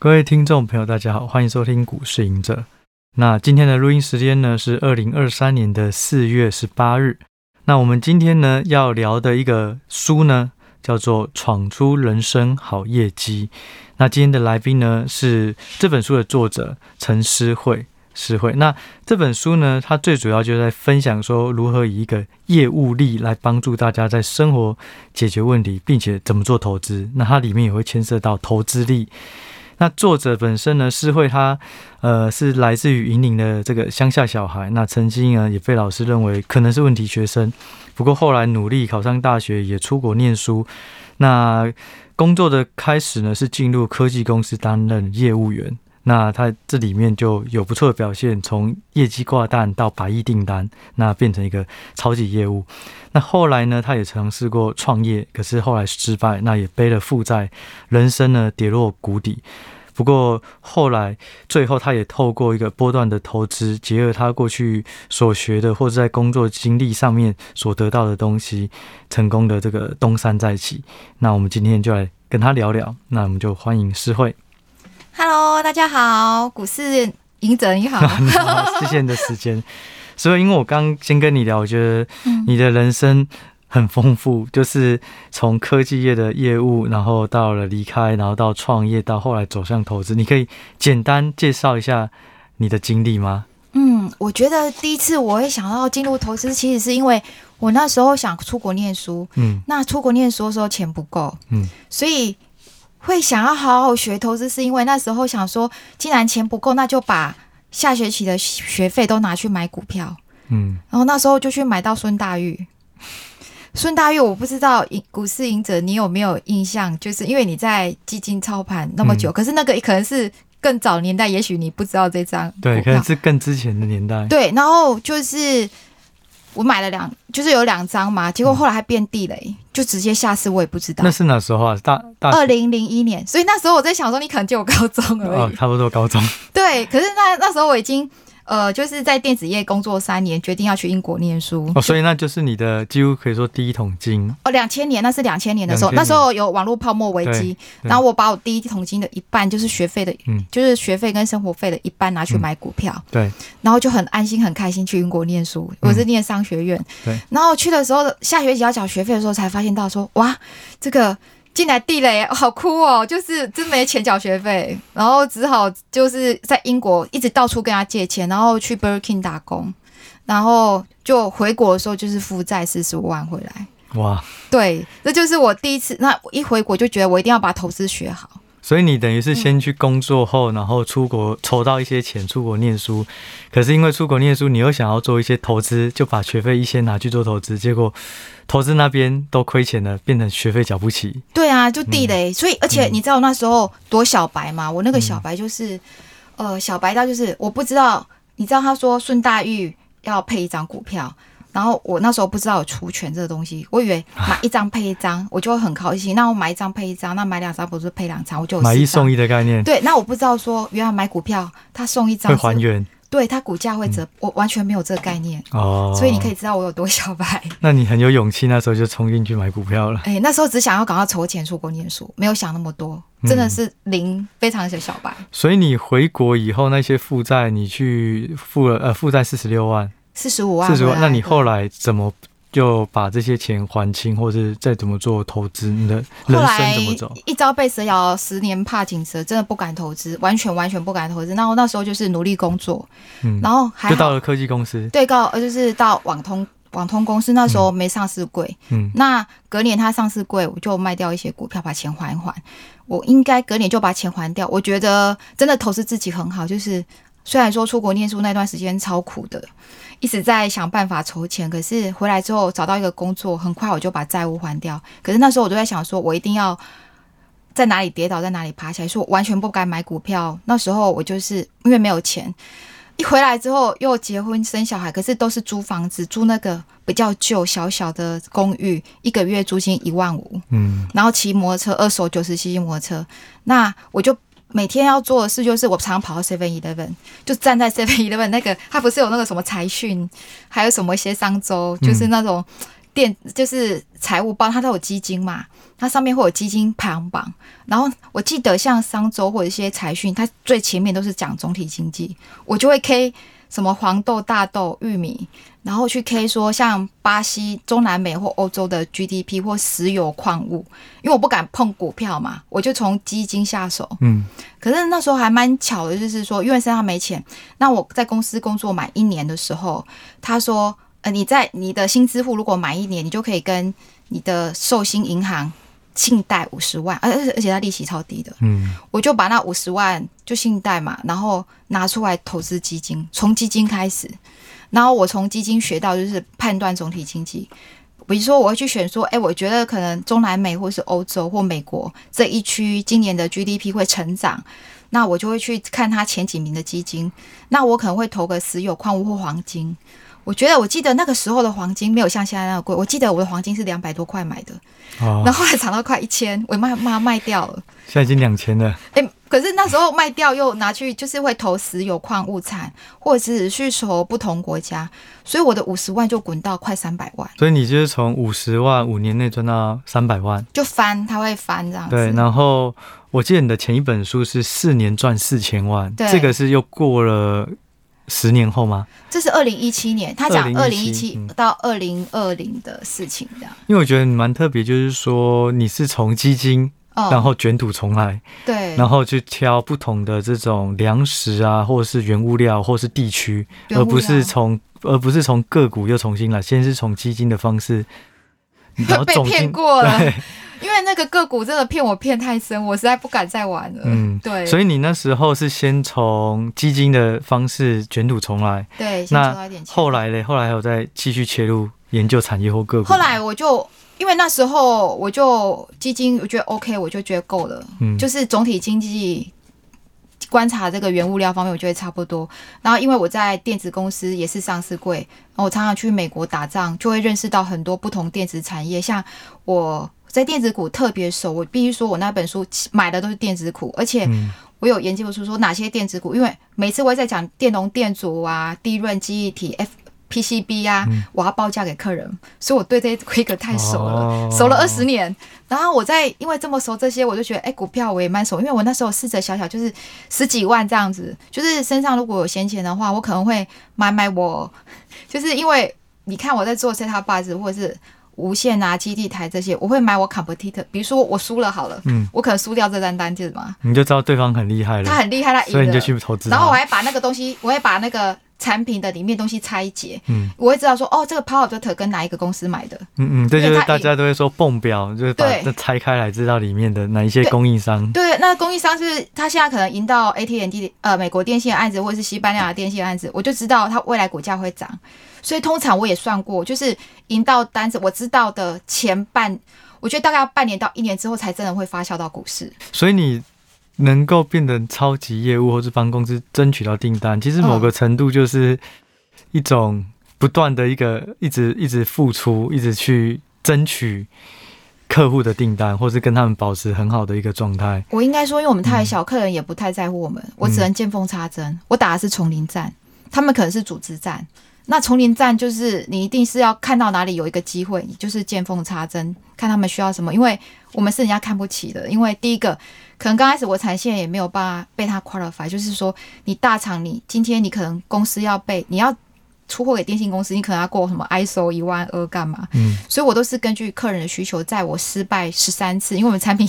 各位听众朋友，大家好，欢迎收听股市赢者。那今天的录音时间呢是二零二三年的四月十八日。那我们今天呢要聊的一个书呢叫做《闯出人生好业绩》。那今天的来宾呢是这本书的作者陈诗慧。诗慧，那这本书呢，它最主要就是在分享说如何以一个业务力来帮助大家在生活解决问题，并且怎么做投资。那它里面也会牵涉到投资力。那作者本身呢，诗会他呃是来自于引领的这个乡下小孩，那曾经呢也被老师认为可能是问题学生，不过后来努力考上大学，也出国念书。那工作的开始呢，是进入科技公司担任业务员。那他这里面就有不错的表现，从业绩挂单到百亿订单，那变成一个超级业务。那后来呢，他也尝试过创业，可是后来失败，那也背了负债，人生呢跌落谷底。不过后来最后他也透过一个波段的投资，结合他过去所学的或者在工作经历上面所得到的东西，成功的这个东山再起。那我们今天就来跟他聊聊，那我们就欢迎诗慧。Hello，大家好，股市赢者你好，你好，谢谢你的时间。所以，因为我刚先跟你聊，我觉得你的人生很丰富，嗯、就是从科技业的业务，然后到了离开，然后到创业，到后来走向投资。你可以简单介绍一下你的经历吗？嗯，我觉得第一次我会想到进入投资，其实是因为我那时候想出国念书，嗯，那出国念书的时候钱不够，嗯，所以。会想要好好学投资，是因为那时候想说，既然钱不够，那就把下学期的学费都拿去买股票。嗯，然后那时候就去买到孙大玉。孙大玉，我不知道股市赢者你有没有印象？就是因为你在基金操盘那么久，嗯、可是那个可能是更早年代，也许你不知道这张。对，可能是更之前的年代。对，然后就是。我买了两，就是有两张嘛，结果后来还变地雷，嗯、就直接下市，我也不知道。那是哪时候啊？大大二零零一年，所以那时候我在想说，你可能就有高中而已。哦，差不多高中。对，可是那那时候我已经。呃，就是在电子业工作三年，决定要去英国念书。哦，所以那就是你的几乎可以说第一桶金。哦，两千年，那是两千年的时候，那时候有网络泡沫危机，然后我把我第一桶金的一半，就是学费的，嗯，就是学费跟生活费的一半拿去买股票。嗯、对，然后就很安心、很开心去英国念书。我是念商学院。对、嗯，然后去的时候，下学期要缴学费的时候，才发现到说，哇，这个。进来地雷，好哭哦！就是真没钱缴学费，然后只好就是在英国一直到处跟他借钱，然后去 Burger King 打工，然后就回国的时候就是负债四十五万回来。哇！对，这就是我第一次。那一回国就觉得我一定要把投资学好。所以你等于是先去工作后，然后出国筹到一些钱出国念书，可是因为出国念书，你又想要做一些投资，就把学费一些拿去做投资，结果投资那边都亏钱了，变成学费缴不起。对啊，就地雷。嗯、所以而且你知道那时候多小白吗？我那个小白就是，嗯、呃，小白到就是我不知道，你知道他说顺大玉要配一张股票。然后我那时候不知道有除权这个东西，我以为买一张配一张，我就会很高兴。那我买一张配一张，那买两张不是配两张，我就买一送一的概念。对，那我不知道说原来买股票他送一张会还原，对他股价会折，嗯、我完全没有这个概念哦。所以你可以知道我有多小白。那你很有勇气，那时候就冲进去买股票了。哎，那时候只想要赶快筹钱出国念书，没有想那么多，真的是零，非常的小白。嗯、所以你回国以后那些负债，你去付了呃负债四十六万。四十五万，四十万。那你后来怎么就把这些钱还清，或者再怎么做投资？你的人生怎么走？一朝被蛇咬，十年怕井蛇，真的不敢投资，完全完全不敢投资。然后那时候就是努力工作，嗯，然后还就到了科技公司，对，告呃就是到网通网通公司，那时候没上市柜，嗯，那隔年它上市柜，我就卖掉一些股票，把钱还一还。我应该隔年就把钱还掉。我觉得真的投资自己很好，就是虽然说出国念书那段时间超苦的。一直在想办法筹钱，可是回来之后找到一个工作，很快我就把债务还掉。可是那时候我就在想，说我一定要在哪里跌倒，在哪里爬起来，说我完全不敢买股票。那时候我就是因为没有钱，一回来之后又结婚生小孩，可是都是租房子，租那个比较旧小小的公寓，一个月租金一万五，嗯，然后骑摩托车，二手九十 cc 摩托车，那我就。每天要做的事就是，我常常跑到 Seven Eleven，就站在 Seven Eleven 那个，它不是有那个什么财讯，还有什么一些商周，就是那种电，就是财务报，它都有基金嘛，它上面会有基金排行榜。然后我记得像商周或者一些财讯，它最前面都是讲总体经济，我就会 K 什么黄豆、大豆、玉米，然后去 K 说像巴西、中南美或欧洲的 GDP 或石油矿物，因为我不敢碰股票嘛，我就从基金下手。嗯，可是那时候还蛮巧的，就是说因为身上没钱，那我在公司工作满一年的时候，他说。呃，你在你的新支付如果满一年，你就可以跟你的寿星银行信贷五十万，而而且它利息超低的。嗯，我就把那五十万就信贷嘛，然后拿出来投资基金，从基金开始，然后我从基金学到就是判断总体经济。比如说，我会去选说，哎，我觉得可能中南美或是欧洲或美国这一区今年的 GDP 会成长，那我就会去看它前几名的基金，那我可能会投个石油矿物或黄金。我觉得，我记得那个时候的黄金没有像现在那么贵。我记得我的黄金是两百多块买的，哦、然后后来涨到快一千，我卖卖卖掉了。现在已经两千了。哎、欸，可是那时候卖掉又拿去，就是会投石油矿物产，或者是去投不同国家，所以我的五十万就滚到快三百万。所以你就是从五十万五年内赚到三百万，就翻，它会翻这样子。对，然后我记得你的前一本书是四年赚四千万，对这个是又过了。十年后吗？这是二零一七年，他讲二零一七到二零二零的事情，这样。因为我觉得你蛮特别，就是说你是从基金，哦、然后卷土重来，对，然后去挑不同的这种粮食啊，或者是原物料，或者是地区，而不是从而不是从个股又重新来，先是从基金的方式，被骗过了。因为那个个股真的骗我骗太深，我实在不敢再玩了。嗯，对。所以你那时候是先从基金的方式卷土重来。对，那后来嘞？后来还有再继续切入研究产业或个股。后来我就因为那时候我就基金我觉得 OK，我就觉得够了。嗯，就是总体经济观察这个原物料方面，我觉得差不多。然后因为我在电子公司也是上市柜，然后我常常去美国打仗，就会认识到很多不同电子产业，像我。在电子股特别熟，我必须说，我那本书买的都是电子股，而且我有研究出说哪些电子股，因为每次我在讲电容电阻啊、低润记忆体、F PCB 啊，我要报价给客人，所以我对这些规格太熟了，熟了二十年。然后我在因为这么熟这些，我就觉得哎，股票我也蛮熟，因为我那时候市值小小就是十几万这样子，就是身上如果有闲钱的话，我可能会买买我，就是因为你看我在做 set top box 或者是。无线啊，基地台这些，我会买我 competitor。比如说我输了好了，嗯，我可能输掉这单单子嘛，你就知道对方很厉害了，他很厉害，他赢了，所以你就去投资。然后我还把那个东西，我会把那个产品的里面东西拆解，嗯，我会知道说，哦，这个 power adapter 跟哪一个公司买的，嗯嗯，这就是大家都会说泵表，就是把这拆开来知道里面的哪一些供应商。对，对，那供应商是他现在可能赢到 AT&T 呃美国电信的案子，或者是西班牙的电信的案子，我就知道它未来股价会涨。所以通常我也算过，就是赢到单子，我知道的前半，我觉得大概要半年到一年之后才真的会发酵到股市。所以你能够变成超级业务，或是帮公司争取到订单，其实某个程度就是一种不断的一个一直一直付出，一直去争取客户的订单，或是跟他们保持很好的一个状态。我应该说，因为我们太小，嗯、客人也不太在乎我们，我只能见缝插针。嗯、我打的是丛林战，他们可能是组织战。那丛林战就是你一定是要看到哪里有一个机会，你就是见缝插针，看他们需要什么。因为我们是人家看不起的，因为第一个可能刚开始我产线也没有办法被他 qualify，就是说你大厂你今天你可能公司要被你要出货给电信公司，你可能要过什么 ISO 一万二干嘛？嗯，所以我都是根据客人的需求，在我失败十三次，因为我们产品。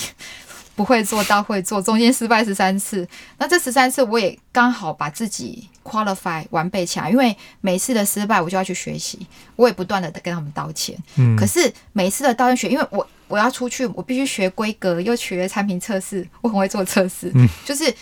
不会做到会做，中间失败十三次，那这十三次我也刚好把自己 qualify 完备起来，因为每次的失败我就要去学习，我也不断的跟他们道歉。嗯，可是每次的道歉学，因为我我要出去，我必须学规格，又学产品测试，我很会做测试。嗯，就是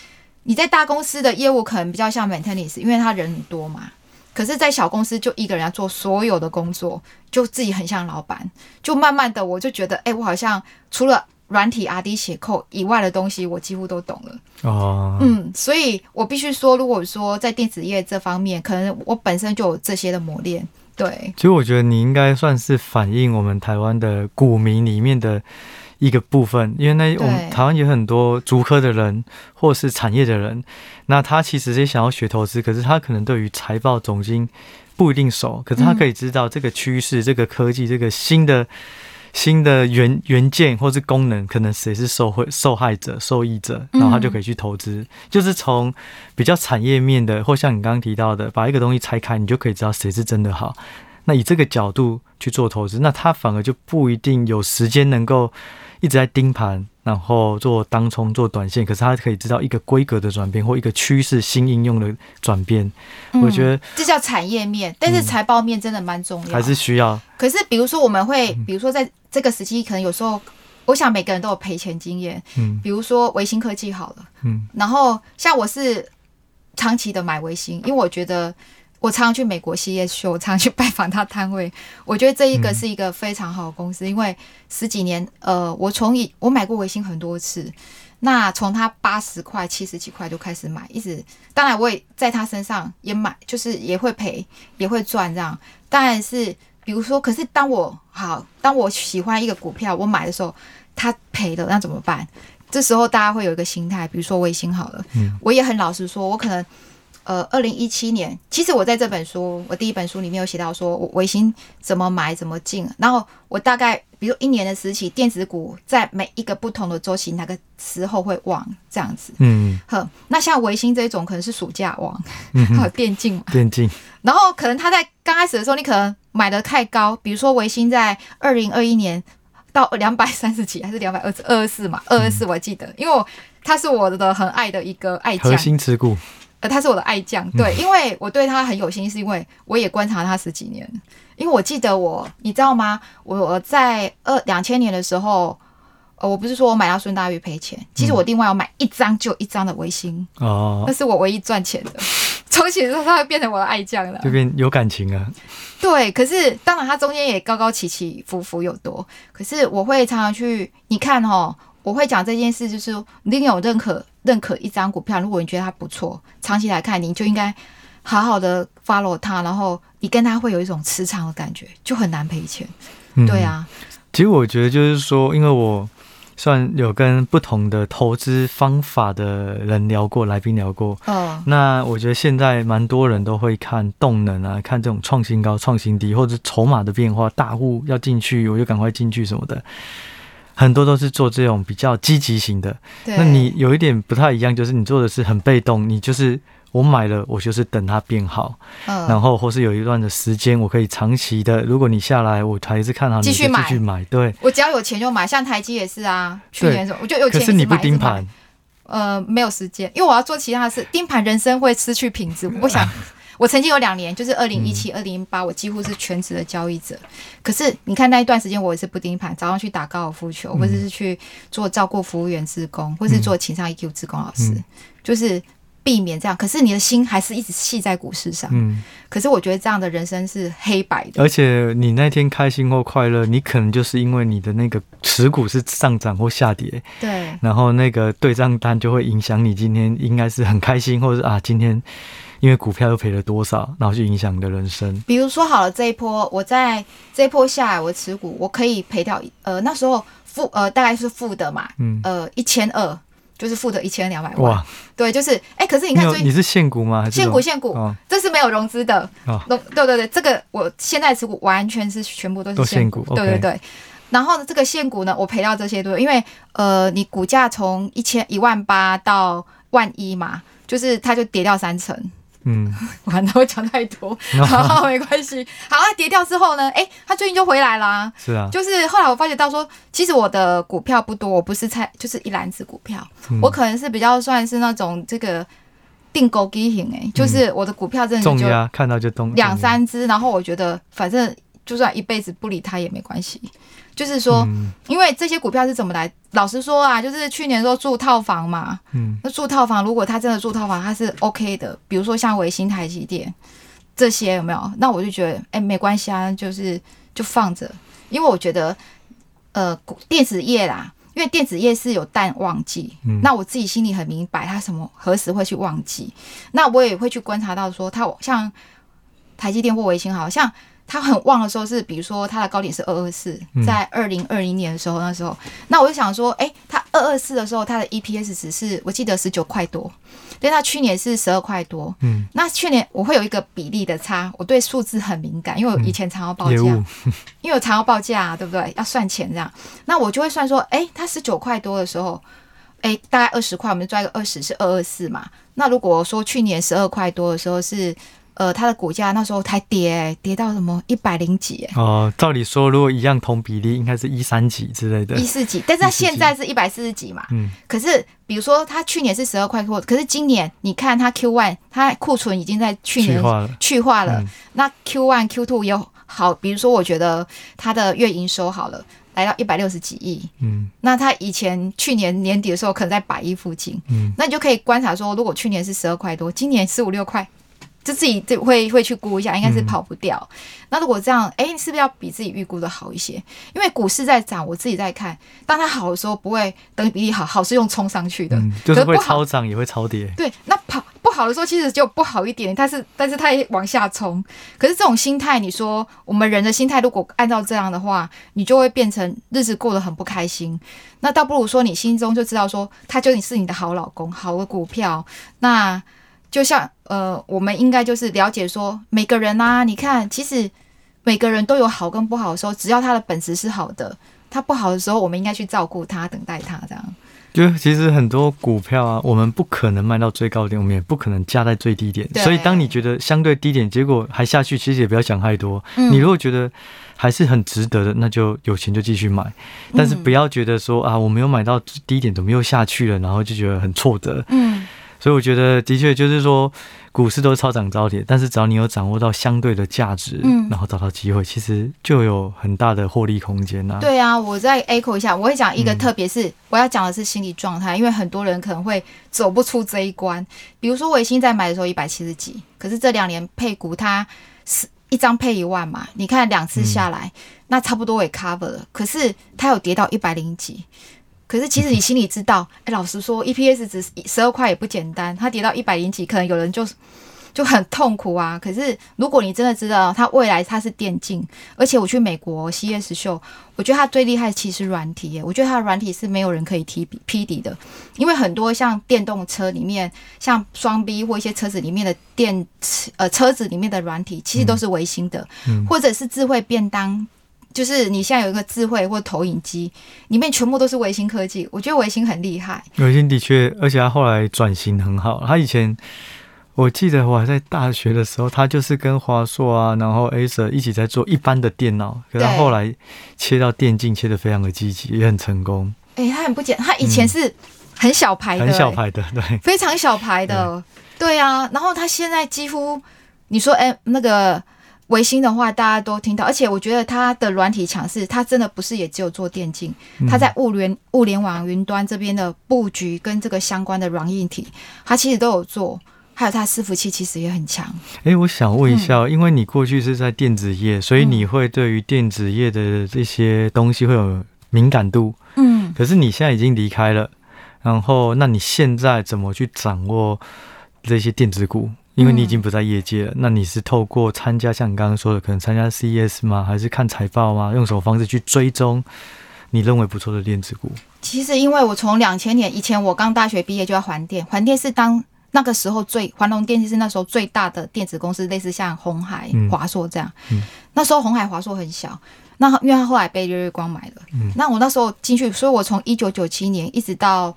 你在大公司的业务可能比较像 maintenance，因为他人很多嘛，可是，在小公司就一个人要做所有的工作，就自己很像老板，就慢慢的我就觉得，哎，我好像除了软体 RD 写扣以外的东西，我几乎都懂了。哦，嗯，所以我必须说，如果说在电子业这方面，可能我本身就有这些的磨练。对，其实我觉得你应该算是反映我们台湾的股民里面的一个部分，因为那我们台湾有很多足科的人或是产业的人，那他其实也想要学投资，可是他可能对于财报总经不一定熟，可是他可以知道这个趋势、嗯、这个科技、这个新的。新的原元件或是功能，可能谁是受惠受害者、受益者，然后他就可以去投资。嗯、就是从比较产业面的，或像你刚刚提到的，把一个东西拆开，你就可以知道谁是真的好。那以这个角度去做投资，那他反而就不一定有时间能够一直在盯盘，然后做当冲、做短线。可是他可以知道一个规格的转变或一个趋势新应用的转变。嗯、我觉得这叫产业面，但是财报面真的蛮重要，还是需要。可是比如说我们会，比如说在这个时期，可能有时候，我想每个人都有赔钱经验。嗯，比如说维新科技好了，嗯，然后像我是长期的买维新，因为我觉得。我常常去美国 CES，我常常去拜访他摊位。我觉得这一个是一个非常好的公司，嗯、因为十几年，呃，我从以我买过维新很多次，那从他八十块、七十几块就开始买，一直，当然我也在他身上也买，就是也会赔，也会赚这样。当然是，比如说，可是当我好，当我喜欢一个股票，我买的时候，他赔了，那怎么办？这时候大家会有一个心态，比如说微星好了，嗯，我也很老实说，我可能。呃，二零一七年，其实我在这本书，我第一本书里面有写到说，我维新怎么买怎么进，然后我大概比如一年的时期，电子股在每一个不同的周期，哪个时候会旺这样子。嗯，呵，那像维新这种可能是暑假旺，还有电竞嘛，电竞。然后可能他在刚开始的时候，你可能买的太高，比如说维新在二零二一年到两百三十几，还是两百二十二四嘛，二二四我记得，因为我他是我的很爱的一个爱将，核心持股。呃，他是我的爱将，对，因为我对他很有心，是因为我也观察他十几年。因为我记得我，你知道吗？我在二两千年的时候，呃，我不是说我买到孙大玉赔钱，其实我另外要买一张就一张的微星哦，那是我唯一赚钱的。从此之后，他会变成我的爱将了，就变有感情啊。对，可是当然，他中间也高高起起伏伏有多。可是我会常常去，你看哦，我会讲这件事，就是你有认可。认可一张股票，如果你觉得它不错，长期来看，你就应该好好的 follow 它，然后你跟它会有一种磁场的感觉，就很难赔钱。嗯、对啊，其实我觉得就是说，因为我算有跟不同的投资方法的人聊过，来宾聊过。哦，那我觉得现在蛮多人都会看动能啊，看这种创新高、创新低，或者筹码的变化，大户要进去，我就赶快进去什么的。很多都是做这种比较积极型的，那你有一点不太一样，就是你做的是很被动，你就是我买了，我就是等它变好，嗯、然后或是有一段的时间，我可以长期的，如果你下来，我还是看好你继续买，继续买，对，我只要有钱就买，像台积也是啊，去年什么我就有钱，可是你不盯盘，呃，没有时间，因为我要做其他的事，盯盘人生会失去品质，我不想。我曾经有两年，就是二零一七、二零一八，我几乎是全职的交易者。嗯、可是你看那一段时间，我也是不盯盘，早上去打高尔夫球，或者是去做照顾服务员职工，或是做情商 EQ 职工老师，嗯、就是避免这样。可是你的心还是一直系在股市上。嗯。可是我觉得这样的人生是黑白的。而且你那天开心或快乐，你可能就是因为你的那个持股是上涨或下跌。对。然后那个对账单就会影响你今天应该是很开心，或者是啊今天。因为股票又赔了多少，然后就影响你的人生。比如说好了，这一波我在这一波下来，我持股我可以赔掉，呃，那时候负呃大概是负的嘛，嗯，呃一千二就是负的一千两百万。哇，对，就是哎、欸，可是你看你是现股吗？现股现股，哦、这是没有融资的。哦，对对对，这个我现在持股完全是全部都是现股。对对对，okay 然后这个现股呢，我赔掉这些对，因为呃，你股价从一千一万八到万一嘛，就是它就跌掉三成。嗯，完了，我讲太多，好，没关系。好，它跌掉之后呢，哎、欸，它最近就回来啦。是啊，就是后来我发觉到说，其实我的股票不多，我不是菜，就是一篮子股票，嗯、我可能是比较算是那种这个定勾机型，哎，就是我的股票真的就看到就动两三只，然后我觉得反正就算一辈子不理它也没关系。就是说，因为这些股票是怎么来？老实说啊，就是去年说住套房嘛，嗯，那住套房，如果他真的住套房，他是 OK 的。比如说像维新、台积电这些有没有？那我就觉得，哎，没关系啊，就是就放着。因为我觉得，呃，电子业啦，因为电子业是有淡旺季，嗯，那我自己心里很明白，它什么何时会去旺季。那我也会去观察到说，它像台积电或维新，好像。它很旺的时候是，比如说它的高点是二二四，在二零二零年的时候，那时候，那我就想说，哎、欸，它二二四的时候，它的 EPS 只是我记得十九块多，但他去年是十二块多，嗯，那去年我会有一个比例的差，我对数字很敏感，因为我以前常要报价，嗯、因为我常要报价、啊，对不对？要算钱这样，那我就会算说，哎、欸，它十九块多的时候，哎、欸，大概二十块，我们就抓一个二十是二二四嘛，那如果说去年十二块多的时候是。呃，它的股价那时候才跌、欸，跌到什么一百零几、欸？哦，照理说，如果一样同比例，应该是一三几之类的，一四几。但是它现在是一百四十几嘛？嗯。可是，比如说，它去年是十二块多，可是今年你看它 Q one，它库存已经在去年去化了。去化了。嗯、那 Q one、Q two 也好，比如说，我觉得它的月营收好了，来到一百六十几亿。嗯。那它以前去年年底的时候，可能在百亿附近。嗯。那你就可以观察说，如果去年是十二块多，今年四五六块。就自己就会会去估一下，应该是跑不掉。嗯、那如果这样，哎、欸，是不是要比自己预估的好一些？因为股市在涨，我自己在看，当它好的时候，不会等比例好，好是用冲上去的，嗯、就是会超涨也会超跌。对，那跑不好的时候，其实就不好一点，但是但是它也往下冲。可是这种心态，你说我们人的心态，如果按照这样的话，你就会变成日子过得很不开心。那倒不如说，你心中就知道说，他就是你的好老公，好的股票，那。就像呃，我们应该就是了解说，每个人啊，你看，其实每个人都有好跟不好的时候，只要他的本质是好的，他不好的时候，我们应该去照顾他，等待他这样。就其实很多股票啊，我们不可能卖到最高点，我们也不可能价在最低点。所以当你觉得相对低点，结果还下去，其实也不要想太多。嗯、你如果觉得还是很值得的，那就有钱就继续买，但是不要觉得说啊，我没有买到低点，怎么又下去了，然后就觉得很挫折。嗯。所以我觉得，的确就是说，股市都是超涨超跌，但是只要你有掌握到相对的价值，嗯，然后找到机会，其实就有很大的获利空间呐。对啊，我再 echo 一下，我会讲一个，特别是我要讲的是心理状态，因为很多人可能会走不出这一关。比如说，维新在买的时候一百七十几，可是这两年配股，它是一张配一万嘛，你看两次下来，那差不多也 cover 了，可是它有跌到一百零几。可是其实你心里知道，哎、欸，老实说，EPS 值十二块也不简单，它跌到一百零几，可能有人就就很痛苦啊。可是如果你真的知道它未来它是电竞，而且我去美国 CES 秀，我觉得它最厉害其实软体耶，我觉得它的软体是没有人可以提比匹敌的，因为很多像电动车里面，像双 B 或一些车子里面的电呃车子里面的软体，其实都是微星的，或者是智慧便当。就是你现在有一个智慧或投影机，里面全部都是微星科技。我觉得微星很厉害。微星的确，而且他后来转型很好。他以前我记得我还在大学的时候，他就是跟华硕啊，然后 Acer 一起在做一般的电脑。可是他后来切到电竞，切的非常的积极，也很成功。哎、欸，他很不简，他以前是很小牌的、欸，很小牌的，对，非常小牌的，对，对啊。然后他现在几乎，你说，哎、欸，那个。微星的话，大家都听到，而且我觉得它的软体强势，它真的不是也只有做电竞，它在物联物联网云端这边的布局跟这个相关的软硬体，它其实都有做，还有它伺服器其实也很强。哎、欸，我想问一下，嗯、因为你过去是在电子业，所以你会对于电子业的这些东西会有敏感度，嗯，可是你现在已经离开了，然后那你现在怎么去掌握这些电子股？因为你已经不在业界了，嗯、那你是透过参加像你刚刚说的，可能参加 CES 吗？还是看财报吗？用什么方式去追踪你认为不错的电子股？其实，因为我从两千年以前，我刚大学毕业就要还电，还电是当那个时候最环龙电器是那时候最大的电子公司，类似像鸿海、华硕这样。嗯嗯、那时候鸿海、华硕很小，那因为它后来被日月光买了。嗯、那我那时候进去，所以我从一九九七年一直到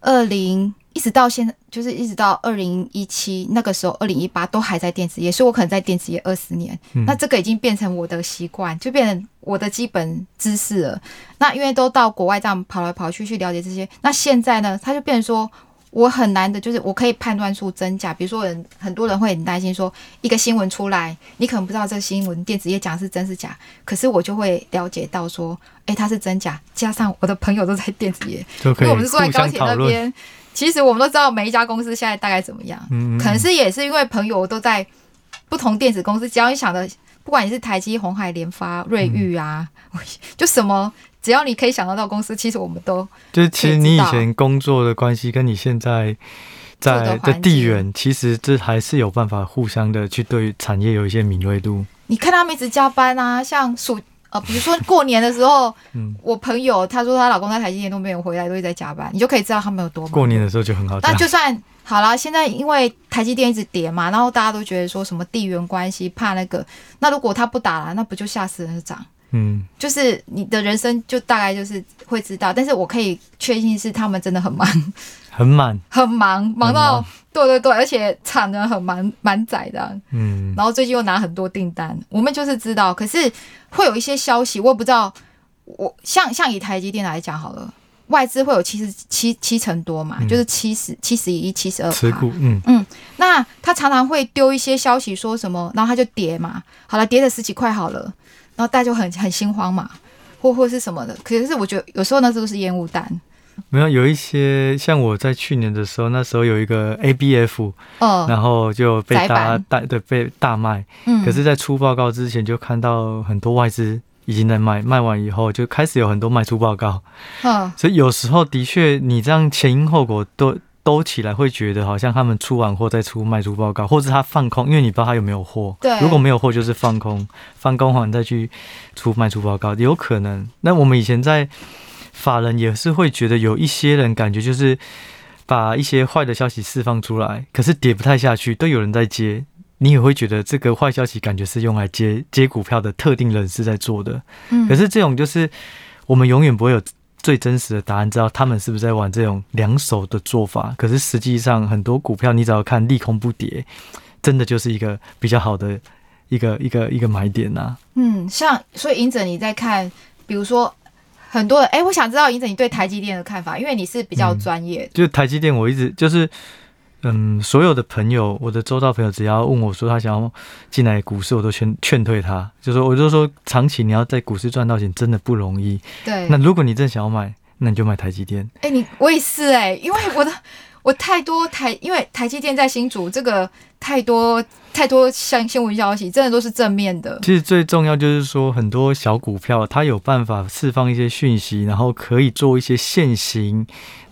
二零。一直到现在，就是一直到二零一七那个时候，二零一八都还在电子业，所以我可能在电子业二十年。嗯、那这个已经变成我的习惯，就变成我的基本知识了。那因为都到国外这样跑来跑去去了解这些，那现在呢，他就变成说我很难的，就是我可以判断出真假。比如说人很多人会很担心说，一个新闻出来，你可能不知道这个新闻电子业讲的是真是假，可是我就会了解到说，哎、欸，它是真假。加上我的朋友都在电子业，因为我们是坐在高铁那边。其实我们都知道每一家公司现在大概怎么样，嗯嗯，可能是也是因为朋友都在不同电子公司，只要你想的，不管你是台积、红海、联发、瑞昱啊，嗯、就什么，只要你可以想得到公司，其实我们都就是其实你以前工作的关系，跟你现在在的地缘，其实这还是有办法互相的去对产业有一些敏锐度。你看他们一直加班啊，像暑呃，比如说过年的时候，嗯，我朋友她说她老公在台积电都没有回来，都在加班，你就可以知道他们有多忙。过年的时候就很好。那就算好了，现在因为台积电一直跌嘛，然后大家都觉得说什么地缘关系怕那个，那如果他不打了，那不就吓死人涨？嗯，就是你的人生就大概就是会知道，但是我可以确信是他们真的很忙，很忙，很忙，忙到对对对，而且产能很蛮蛮窄的，嗯，然后最近又拿很多订单，我们就是知道，可是会有一些消息，我也不知道，我像像以台积电来讲好了，外资会有七十七七成多嘛，嗯、就是七十七十一七十二持股，嗯嗯，那他常常会丢一些消息说什么，然后他就跌嘛，好了，跌了十几块好了。然后大家就很很心慌嘛，或或是什么的。可是我觉得有时候那时候是烟雾弹。没有，有一些像我在去年的时候，那时候有一个 ABF，哦，然后就被大家大对被大卖。嗯。可是，在出报告之前，就看到很多外资已经在卖，卖完以后就开始有很多卖出报告。嗯。所以有时候的确，你这样前因后果都。都起来会觉得好像他们出完货再出卖出报告，或者他放空，因为你不知道他有没有货。对，如果没有货就是放空，放空完再去出卖出报告，有可能。那我们以前在法人也是会觉得有一些人感觉就是把一些坏的消息释放出来，可是跌不太下去，都有人在接，你也会觉得这个坏消息感觉是用来接接股票的特定人士在做的。嗯，可是这种就是我们永远不会有。最真实的答案，知道他们是不是在玩这种两手的做法？可是实际上，很多股票你只要看利空不跌，真的就是一个比较好的一个一个一个买点呐、啊。嗯，像所以，隐者你在看，比如说很多人，哎、欸，我想知道银子你对台积电的看法，因为你是比较专业、嗯。就台积电，我一直就是。嗯，所有的朋友，我的周遭朋友，只要问我说他想要进来股市，我都劝劝退他，就说我就说长期你要在股市赚到钱真的不容易。对，那如果你真想要买，那你就买台积电。哎、欸，你我也是哎、欸，因为我的我太多台，因为台积电在新竹这个太多。太多像新闻消息，真的都是正面的。其实最重要就是说，很多小股票它有办法释放一些讯息，然后可以做一些限行，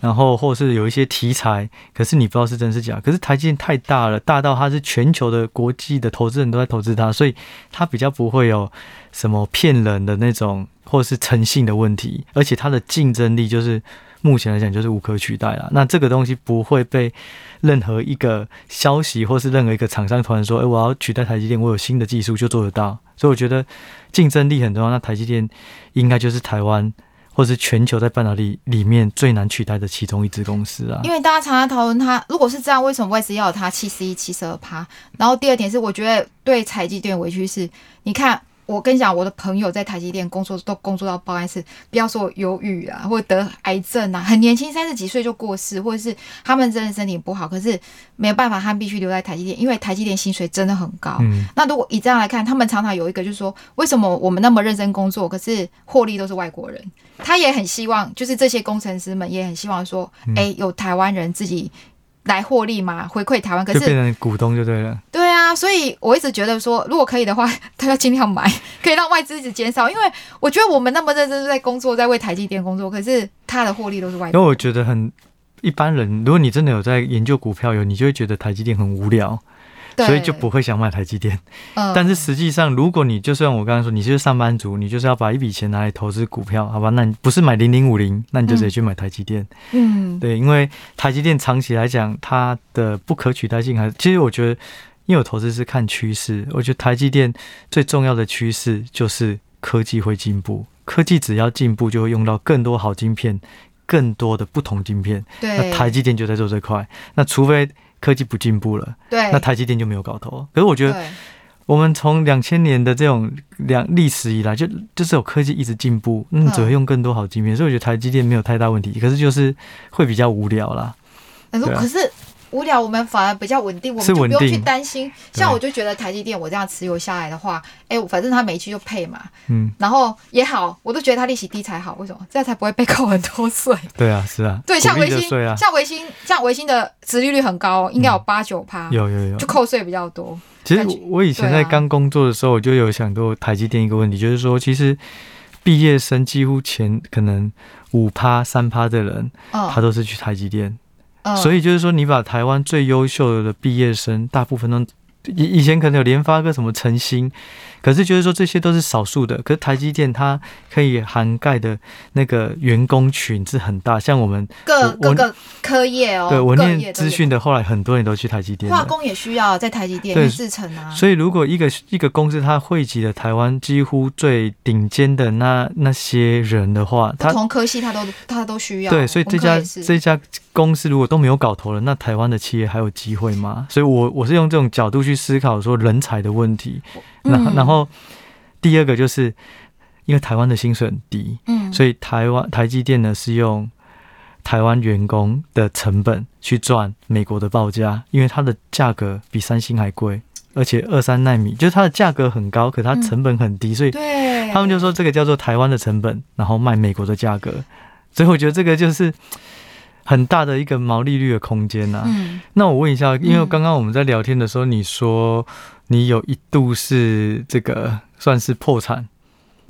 然后或是有一些题材，可是你不知道是真是假。可是台积电太大了，大到它是全球的国际的投资人都在投资它，所以它比较不会有什么骗人的那种或是诚信的问题，而且它的竞争力就是。目前来讲就是无可取代了。那这个东西不会被任何一个消息或是任何一个厂商突然说：“诶，我要取代台积电，我有新的技术就做得到。”所以我觉得竞争力很重要。那台积电应该就是台湾或是全球在半导体里面最难取代的其中一支公司啊。因为大家常常讨论它，如果是这样，为什么外资要它七十一、七十二趴？然后第二点是，我觉得对采集点委屈是，你看。我跟你讲，我的朋友在台积电工作都工作到报案室，不要说忧郁啊，或者得癌症啊，很年轻三十几岁就过世，或者是他们真的身体不好，可是没有办法，他们必须留在台积电，因为台积电薪水真的很高。嗯。那如果以这样来看，他们常常有一个就是说，为什么我们那么认真工作，可是获利都是外国人？他也很希望，就是这些工程师们也很希望说，哎、欸，有台湾人自己。来获利嘛，回馈台湾，可是就变成股东就对了。对啊，所以我一直觉得说，如果可以的话，他要尽量买，可以让外资一直减少。因为我觉得我们那么认真在工作，在为台积电工作，可是他的获利都是外资。因为我觉得很一般人，如果你真的有在研究股票，有你就会觉得台积电很无聊。所以就不会想买台积电，嗯，但是实际上，如果你就算我刚刚说，你就是上班族，你就是要把一笔钱拿来投资股票，好吧？那你不是买零零五零，那你就直接去买台积电，嗯，对，因为台积电长期来讲，它的不可取代性还是，其实我觉得，因为我投资是看趋势，我觉得台积电最重要的趋势就是科技会进步，科技只要进步，就会用到更多好晶片，更多的不同晶片，对，那台积电就在做这块，那除非。科技不进步了，对，那台积电就没有搞头。可是我觉得，我们从两千年的这种两历史以来，就就是有科技一直进步，嗯，只会用更多好晶片，所以我觉得台积电没有太大问题。可是就是会比较无聊啦。可是。无聊，我们反而比较稳定，我们就不用去担心。像我就觉得台积电，我这样持有下来的话，哎、欸，反正它每一期就配嘛，嗯，然后也好，我都觉得它利息低才好。为什么？这样才不会被扣很多税。对啊，是啊。对，像微星，像微星，像微星的殖利率很高，应该有八九趴。有有有，就扣税比较多。其实我以前在刚工作的时候，我就有想过台积电一个问题，就是说，其实毕业生几乎前可能五趴三趴的人，他都是去台积电。所以就是说，你把台湾最优秀的毕业生，大部分都以以前可能有联发个什么晨星，可是就是说这些都是少数的。可是台积电它可以涵盖的那个员工群是很大，像我们各各个科业哦。对，我念资讯的，后来很多人都去台积电。化工也需要在台积电制程啊。所以如果一个一个公司它汇集了台湾几乎最顶尖的那那些人的话，不同科系它都它都需要。对，所以这家这家公司如果都没有搞头了，那台湾的企业还有机会吗？所以我我是用这种角度去。思考说人才的问题，然后然后第二个就是因为台湾的薪水很低，嗯，所以台湾台积电呢是用台湾员工的成本去赚美国的报价，因为它的价格比三星还贵，而且二三奈米就是它的价格很高，可它成本很低，所以他们就说这个叫做台湾的成本，然后卖美国的价格，所以我觉得这个就是。很大的一个毛利率的空间呐、啊。嗯，那我问一下，因为刚刚我们在聊天的时候，你说你有一度是这个算是破产，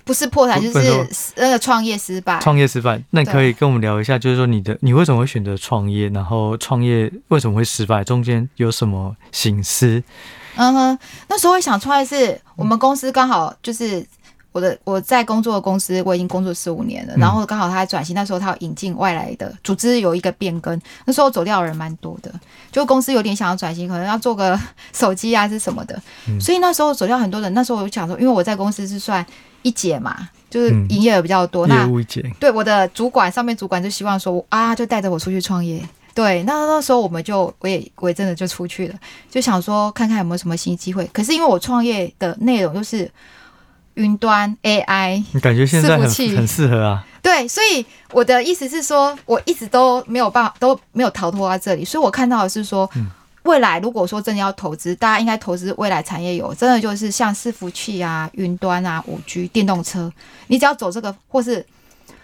不是破产，就是那个创业失败。创业失败，那你可以跟我们聊一下，就是说你的你为什么会选择创业，然后创业为什么会失败，中间有什么形式？嗯哼，那时候会想创业是我们公司刚好就是。我的我在工作的公司，我已经工作十五年了。然后刚好他转型，那时候他要引进外来的组织，有一个变更。那时候走掉的人蛮多的，就公司有点想要转型，可能要做个手机啊，是什么的。所以那时候走掉很多人。那时候我就想说，因为我在公司是算一姐嘛，就是营业额比较多。那对我的主管上面主管就希望说啊，就带着我出去创业。对，那那时候我们就我也我也真的就出去了，就想说看看有没有什么新机会。可是因为我创业的内容就是。云端 AI，你感觉现在很很适合啊？对，所以我的意思是说，我一直都没有办法，都没有逃脱在这里。所以我看到的是说，未来如果说真的要投资，大家应该投资未来产业有，真的就是像伺服器啊、云端啊、五 G、电动车，你只要走这个，或是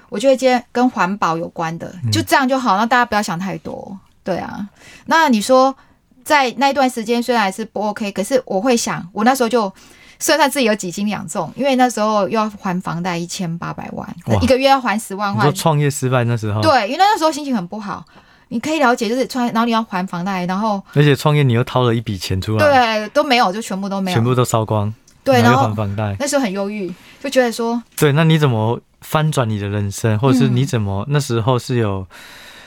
我觉得今天跟环保有关的，就这样就好。那大家不要想太多，对啊。那你说在那段时间虽然是不 OK，可是我会想，我那时候就。算算自己有几斤两重，因为那时候又要还房贷一千八百万，一个月要还十万块。创业失败那时候？对，因为那时候心情很不好。你可以了解，就是创业，然后你要还房贷，然后而且创业你又掏了一笔钱出来，对，都没有，就全部都没有，全部都烧光。对，然后还房贷，那时候很忧郁，就觉得说，对，那你怎么翻转你的人生，或者是你怎么、嗯、那时候是有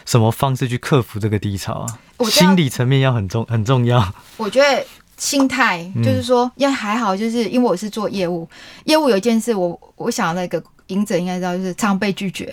什么方式去克服这个低潮啊？心理层面要很重很重要。我觉得。心态就是说，也还好，就是因为我是做业务，业务有一件事我，我我想那个赢者应该知道，就是常被拒绝，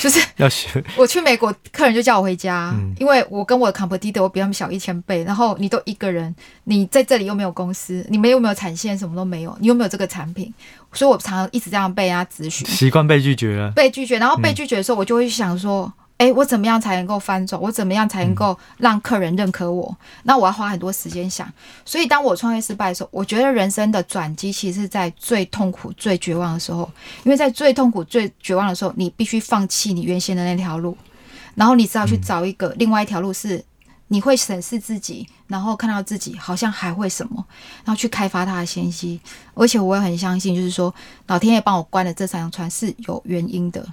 就是 要学。我去美国，客人就叫我回家，因为我跟我的 competitor 我比他们小一千倍，然后你都一个人，你在这里又没有公司，你们又没有产线，什么都没有，你又没有这个产品，所以我常常一直这样被人家咨询，习惯被拒绝了，被拒绝，然后被拒绝的时候，我就会想说。哎，我怎么样才能够翻转？我怎么样才能够让客人认可我？那我要花很多时间想。所以当我创业失败的时候，我觉得人生的转机其实是在最痛苦、最绝望的时候。因为在最痛苦、最绝望的时候，你必须放弃你原先的那条路，然后你只好去找一个另外一条路，是你会审视自己，然后看到自己好像还会什么，然后去开发它的先机。而且我也很相信，就是说老天爷帮我关了这三条船是有原因的。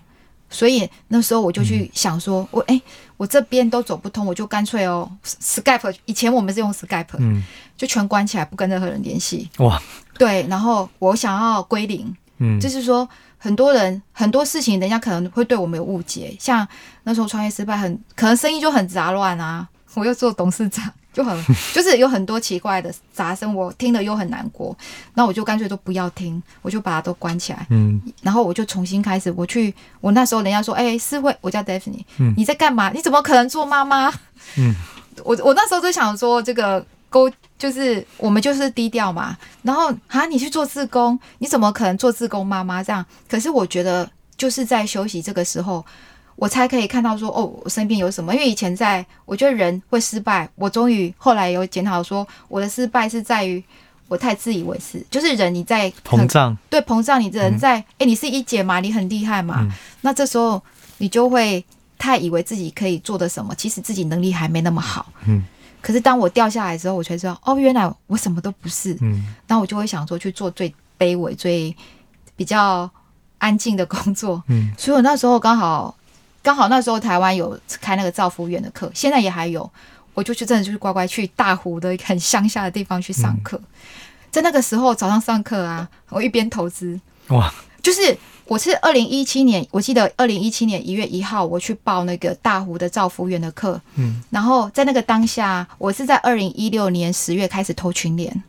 所以那时候我就去想说，我哎，我这边都走不通，我就干脆哦，Skype 以前我们是用 Skype，嗯，就全关起来，不跟任何人联系。哇，对，然后我想要归零，嗯，就是说很多人很多事情，人家可能会对我们有误解，像那时候创业失败很，很可能生意就很杂乱啊，我又做董事长。就很 就是有很多奇怪的杂声，我听了又很难过，那我就干脆都不要听，我就把它都关起来。嗯，然后我就重新开始，我去，我那时候人家说，哎、欸，思慧，我叫 Daphne，嗯，你在干嘛？你怎么可能做妈妈？嗯，我我那时候就想说，这个沟就是我们就是低调嘛，然后啊，你去做自工，你怎么可能做自工妈妈这样？可是我觉得就是在休息这个时候。我才可以看到说哦，我身边有什么？因为以前在，我觉得人会失败。我终于后来有检讨说，我的失败是在于我太自以为是，就是人你在膨胀，对，膨胀，你人在哎、嗯欸，你是一姐嘛，你很厉害嘛，嗯、那这时候你就会太以为自己可以做的什么，其实自己能力还没那么好。嗯。可是当我掉下来之后，我才知道哦，原来我什么都不是。嗯。然后我就会想说去做最卑微、最比较安静的工作。嗯。所以我那时候刚好。刚好那时候台湾有开那个照服员的课，现在也还有。我就去真的就是乖乖去大湖的很乡下的地方去上课。嗯、在那个时候早上上课啊，我一边投资哇，就是我是二零一七年，我记得二零一七年一月一号我去报那个大湖的照服员的课，嗯，然后在那个当下，我是在二零一六年十月开始投群联。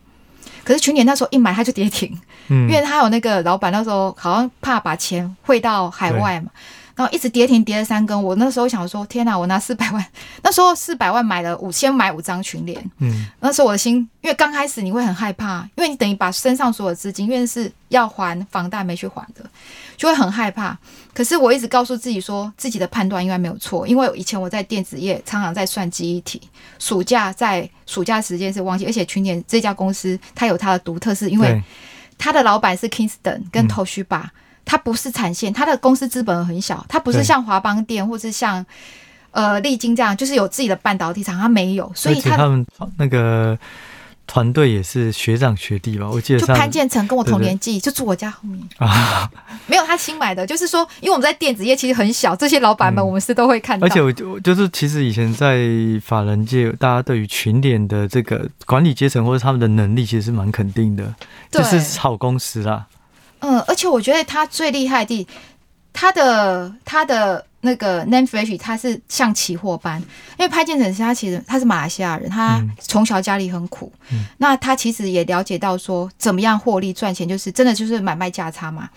可是群联那时候一买它就跌停，嗯，因为他有那个老板那时候好像怕把钱汇到海外嘛。然后一直跌停，跌了三根。我那时候想说，天哪！我拿四百万，那时候四百万买了五，先买五张群联。嗯，那时候我的心，因为刚开始你会很害怕，因为你等于把身上所有资金，因为是要还房贷没去还的，就会很害怕。可是我一直告诉自己说，自己的判断应该没有错，因为以前我在电子业常常在算记忆体，暑假在暑假时间是忘记，而且群联这家公司它有它的独特，是因为它的老板是 Kingston 跟 Toshiba。嗯它不是产线，它的公司资本很小，它不是像华邦电或是像呃丽晶这样，就是有自己的半导体厂，它没有，所以他们那个团队也是学长学弟吧？我记得就潘建成跟我同年纪，就住我家后面啊，没有他新买的，就是说，因为我们在电子业其实很小，这些老板们我们是都会看到。而且我就是其实以前在法人界，大家对于群联的这个管理阶层或者他们的能力，其实是蛮肯定的，就是好公司啦。嗯，而且我觉得他最厉害的，他的他的那个 Nan Fresh，他是像期货般，因为潘建成是他其实他是马来西亚人，他从小家里很苦，嗯、那他其实也了解到说怎么样获利赚钱，就是真的就是买卖价差嘛。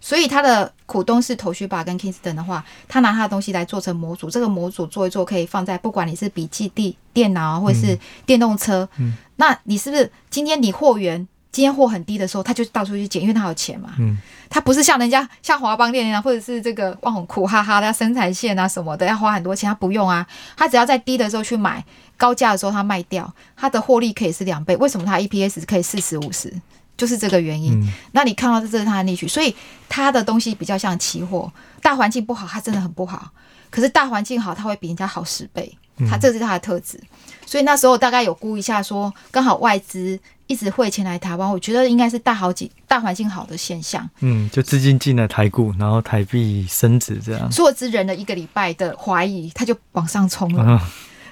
所以他的股东是 Toshiba 跟 Kingston 的话，他拿他的东西来做成模组，这个模组做一做可以放在不管你是笔记地电脑或者是电动车，嗯，那你是不是今天你货源？今天货很低的时候，他就到处去捡，因为他有钱嘛。嗯，他不是像人家像华邦店那样，或者是这个旺宏苦哈哈的生产线啊什么的，要花很多钱。他不用啊，他只要在低的时候去买，高价的时候他卖掉，他的获利可以是两倍。为什么他 EPS 可以四十五十？就是这个原因。嗯、那你看到这是他的逆取，所以他的东西比较像期货。大环境不好，他真的很不好。可是大环境好，他会比人家好十倍。他这是他的特质。所以那时候大概有估一下说，说刚好外资。一直汇钱来台湾，我觉得应该是大好几大环境好的现象。嗯，就资金进了台股，然后台币升值这样。所以我只忍了一个礼拜的怀疑，它就往上冲了。嗯、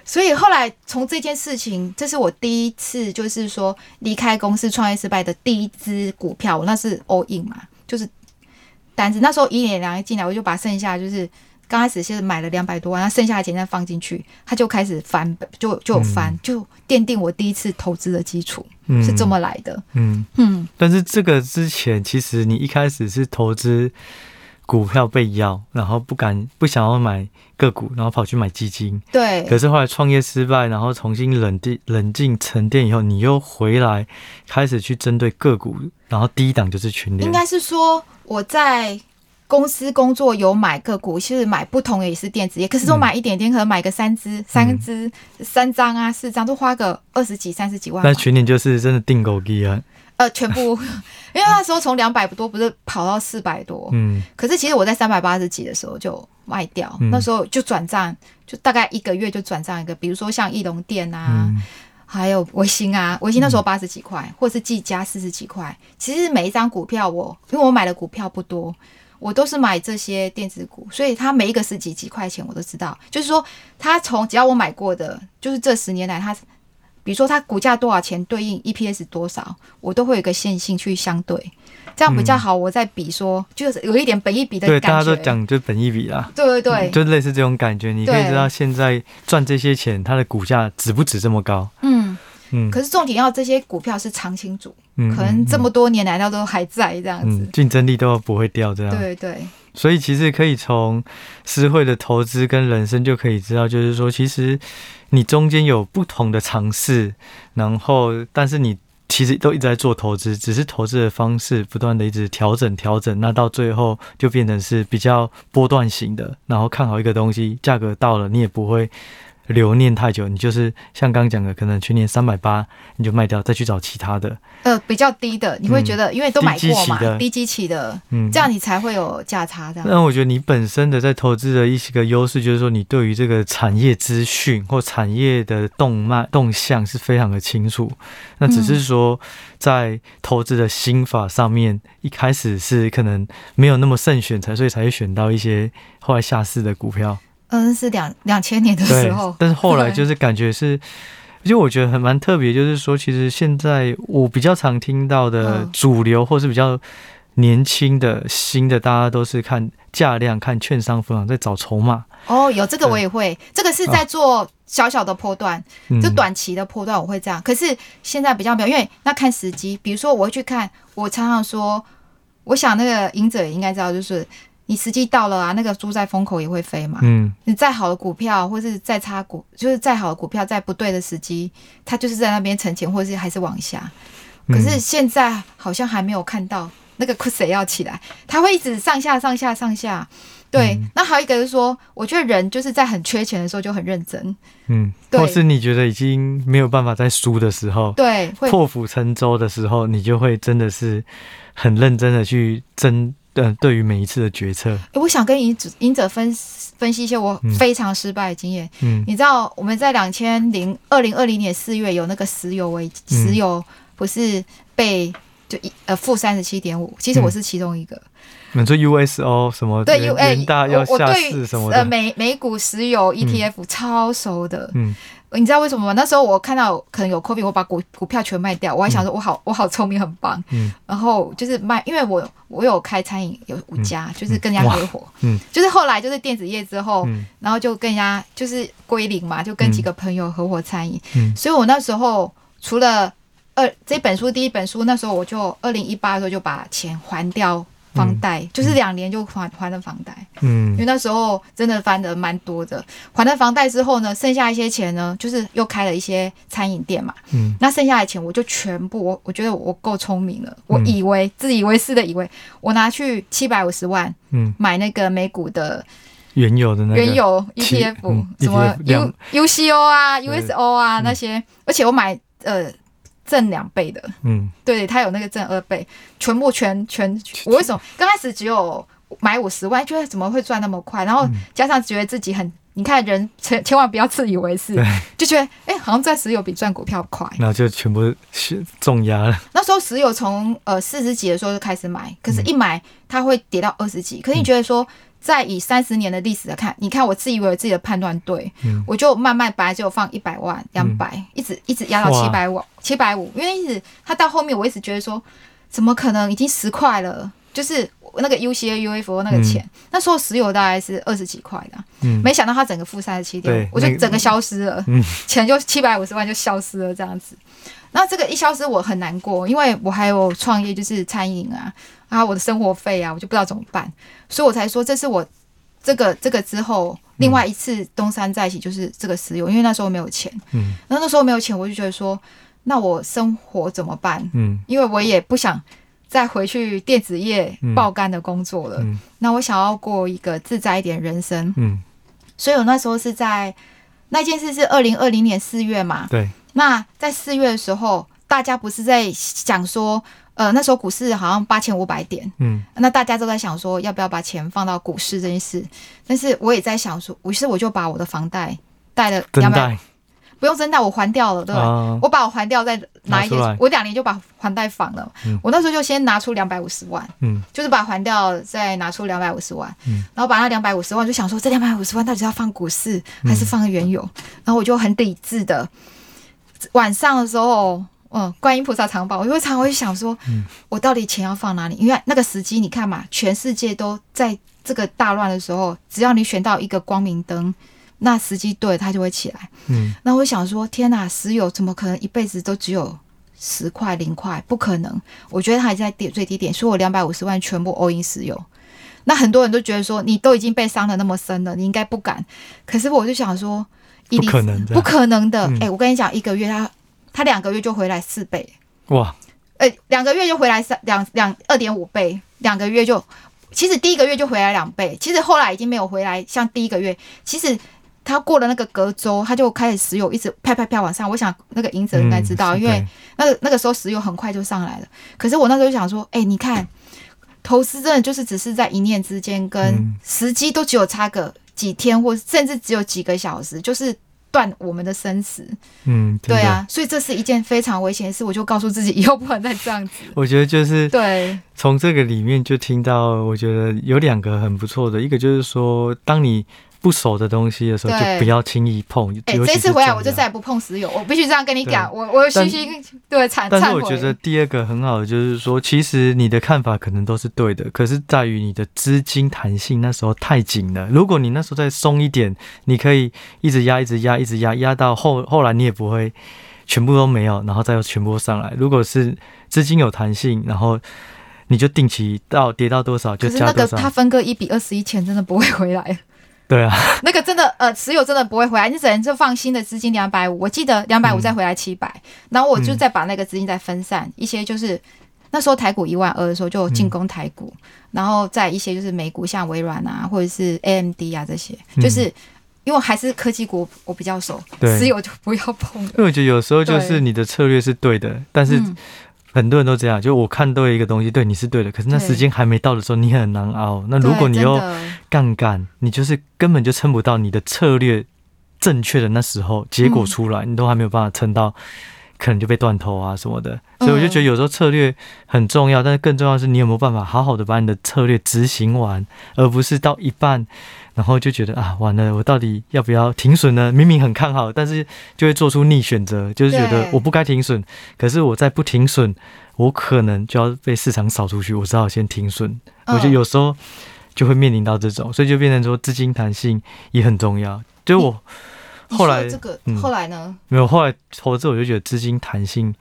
所以后来从这件事情，这是我第一次就是说离开公司创业失败的第一支股票，我那是 all in 嘛，就是单子。那时候一点两亿进来，我就把剩下就是。刚开始是买了两百多万，然后剩下的钱再放进去，他就开始翻，就就翻，嗯、就奠定我第一次投资的基础，嗯、是这么来的。嗯嗯。嗯，但是这个之前，其实你一开始是投资股票被要，然后不敢不想要买个股，然后跑去买基金。对。可是后来创业失败，然后重新冷静冷静沉淀以后，你又回来开始去针对个股，然后第一档就是群联。应该是说我在。公司工作有买个股，其实买不同的也是电子业，可是都买一点点，可能买个三只、嗯、三只、三张啊、四张，都花个二十几、三十几万。那群联就是真的定狗机啊！呃，全部，因为那时候从两百多不是跑到四百多，嗯，可是其实我在三百八十几的时候就卖掉，嗯、那时候就转账，就大概一个月就转账一个，比如说像翼龙电啊，嗯、还有微星啊，微星那时候八十几块，嗯、或是技嘉四十几块，其实每一张股票我因为我买的股票不多。我都是买这些电子股，所以它每一个十几几块钱我都知道。就是说，它从只要我买过的，就是这十年来它，比如说它股价多少钱对应 EPS 多少，我都会有一个线性去相对，这样比较好。我再比说，嗯、就是有一点本一比的感觉。对，大家都讲就本一比啦。对对对、嗯，就类似这种感觉。你可以知道现在赚这些钱，它的股价值不值这么高？嗯。嗯，可是重点要这些股票是长青组，嗯，可能这么多年来它都还在这样子，竞争力都不会掉这样。对对，所以其实可以从思慧的投资跟人生就可以知道，就是说其实你中间有不同的尝试，然后但是你其实都一直在做投资，只是投资的方式不断的一直调整调整，那到最后就变成是比较波段型的，然后看好一个东西，价格到了你也不会。留念太久，你就是像刚刚讲的，可能去年三百八，你就卖掉，再去找其他的。呃，比较低的，你会觉得，因为都买过嘛，低基期的，嗯，这样你才会有价差的。那我觉得你本身的在投资的一些个优势，就是说你对于这个产业资讯或产业的动脉动向是非常的清楚。那只是说在投资的心法上面，一开始是可能没有那么慎选才，所以才会选到一些后来下市的股票。嗯，是两两千年的时候。但是后来就是感觉是，就我觉得很蛮特别，就是说，其实现在我比较常听到的主流，或是比较年轻的新的，大家都是看价量，看券商分行在找筹码。哦，有这个我也会，这个是在做小小的波段，哦、就短期的波段我会这样。可是现在比较没有，因为那看时机，比如说我会去看，我常常说，我想那个赢者也应该知道，就是你时机到了啊，那个猪在风口也会飞嘛。嗯，你再好的股票，或是再差股，就是再好的股票，在不对的时机，它就是在那边沉潜，或是还是往下。可是现在好像还没有看到那个谁要起来，它会一直上下上下上下。对，那还有一个就是说，我觉得人就是在很缺钱的时候就很认真，嗯，或是你觉得已经没有办法再输的时候，对，破釜沉舟的时候，你就会真的是很认真的去争，嗯、呃，对于每一次的决策。我想跟赢者赢者分分析一些我非常失败的经验。嗯，你知道我们在两千零二零二零年四月有那个石油危机，石油不是被就一呃负三十七点五，其实我是其中一个。嗯你说 USO 什么？对，元元大要下市什么的？呃，美美股石油 ETF 超熟的。嗯，你知道为什么吗？那时候我看到可能有 COVID，我把股股票全卖掉。我还想说，我好，我好聪明，很棒。嗯。然后就是卖，因为我我有开餐饮，有五家，就是跟人家合伙。嗯。就是后来就是电子业之后，然后就跟人家就是归零嘛，就跟几个朋友合伙餐饮。嗯。所以我那时候除了二这本书第一本书，那时候我就二零一八的时候就把钱还掉。房贷、嗯、就是两年就还还了房贷，嗯，因为那时候真的翻的蛮多的。还了房贷之后呢，剩下一些钱呢，就是又开了一些餐饮店嘛，嗯，那剩下的钱我就全部，我我觉得我够聪明了，嗯、我以为自以为是的以为，我拿去七百五十万，嗯，买那个美股的原有的那个原有 ETF，、嗯、什么 U UCO 啊 USO 啊那些，嗯、而且我买呃。挣两倍的，嗯，对，他有那个正二倍，全部全全，我为什么？刚开始只有买五十万，觉得怎么会赚那么快？然后加上觉得自己很，你看人千千万不要自以为是，就觉得哎、欸，好像赚石油比赚股票快，然后就全部是重压了。那时候石油从呃四十几的时候就开始买，可是一买它会跌到二十几，可是你觉得说？再以三十年的历史来看，你看我自以为自己的判断对，嗯、我就慢慢本来就放一百万、两百、嗯，一直一直压到七百五、七百五，因为一直它到后面我一直觉得说，怎么可能已经十块了？就是那个 UCA、UFO 那个钱，嗯、那时候石油大概是二十几块的，嗯、没想到它整个负三十七点，我就整个消失了，嗯、钱就七百五十万就消失了这样子。那这个一消失，我很难过，因为我还有创业，就是餐饮啊。啊，我的生活费啊，我就不知道怎么办，所以我才说这是我这个这个之后另外一次东山再起，就是这个石油，因为那时候没有钱，嗯，那那时候没有钱，我就觉得说，那我生活怎么办？嗯，因为我也不想再回去电子业爆肝的工作了，嗯，那我想要过一个自在一点人生，嗯，所以我那时候是在那件事是二零二零年四月嘛，对，那在四月的时候，大家不是在讲说。呃，那时候股市好像八千五百点，嗯，那大家都在想说要不要把钱放到股市这件事，但是我也在想说，于是我就把我的房贷贷了两百，不用真贷，我还掉了，对吧？啊、我把我还掉再拿一点，我两年就把还贷放了。嗯、我那时候就先拿出两百五十万，嗯，就是把还掉再拿出两百五十万，嗯，然后把那两百五十万就想说，这两百五十万到底要放股市还是放原油？嗯、然后我就很理智的晚上的时候。嗯，观音菩萨藏宝，我就常会想说，我到底钱要放哪里？因为那个时机，你看嘛，全世界都在这个大乱的时候，只要你选到一个光明灯，那时机对，它就会起来。嗯，那我想说，天哪，石油怎么可能一辈子都只有十块零块？不可能，我觉得它还在跌最低点，所以我两百五十万全部 all in 石油。那很多人都觉得说，你都已经被伤的那么深了，你应该不敢。可是我就想说，不可能的，不可能的。哎、我跟你讲，一个月他。他两个月就回来四倍，哇！呃，两个月就回来三两两二点五倍，两个月就，其实第一个月就回来两倍，其实后来已经没有回来像第一个月。其实他过了那个隔周，他就开始石油一直啪啪啪往上。我想那个赢者应该知道，嗯、因为那个那个时候石油很快就上来了。可是我那时候就想说，哎、欸，你看，投资真的就是只是在一念之间，跟时机都只有差个几天，或甚至只有几个小时，就是。断我们的生死，嗯，对啊，所以这是一件非常危险的事，我就告诉自己以后不能再这样子。我觉得就是对，从这个里面就听到，我觉得有两个很不错的，一个就是说，当你不熟的东西的时候，就不要轻易碰。哎，这次回来我就再也不碰石油，我必须这样跟你讲。我我虚心对忏悔。但是我觉得第二个很好的就是说，其实你的看法可能都是对的，可是在于你的资金弹性那时候太紧了。如果你那时候再松一点，你可以一直压，一直压，一直压，压到后后来你也不会全部都没有，然后再又全部上来。如果是资金有弹性，然后你就定期到跌到多少就加多少。可是那个它分割一比二十一，钱真的不会回来。对啊，那个真的呃，持有真的不会回来，你只能就放新的资金两百五，我记得两百五再回来七百、嗯，然后我就再把那个资金再分散、嗯、一些，就是那时候台股一万二的时候就进攻台股、嗯，然后再一些就是美股，像微软啊或者是 AMD 啊这些，就是因为还是科技股我比较熟，持有就不要碰。因为我觉得有时候就是你的策略是对的，对但是。嗯很多人都这样，就我看对一个东西，对你是对的，可是那时间还没到的时候，你很难熬。那如果你又杠杆，你就是根本就撑不到你的策略正确的那时候，结果出来，你都还没有办法撑到，可能就被断头啊什么的。所以我就觉得有时候策略很重要，但是更重要的是你有没有办法好好的把你的策略执行完，而不是到一半。然后就觉得啊，完了，我到底要不要停损呢？明明很看好，但是就会做出逆选择，就是觉得我不该停损。可是我再不停损，我可能就要被市场扫出去。我只好先停损。嗯。我觉得有时候就会面临到这种，所以就变成说资金弹性也很重要。就我后来这个后来呢？嗯，没有后来投资，我就觉得资金弹性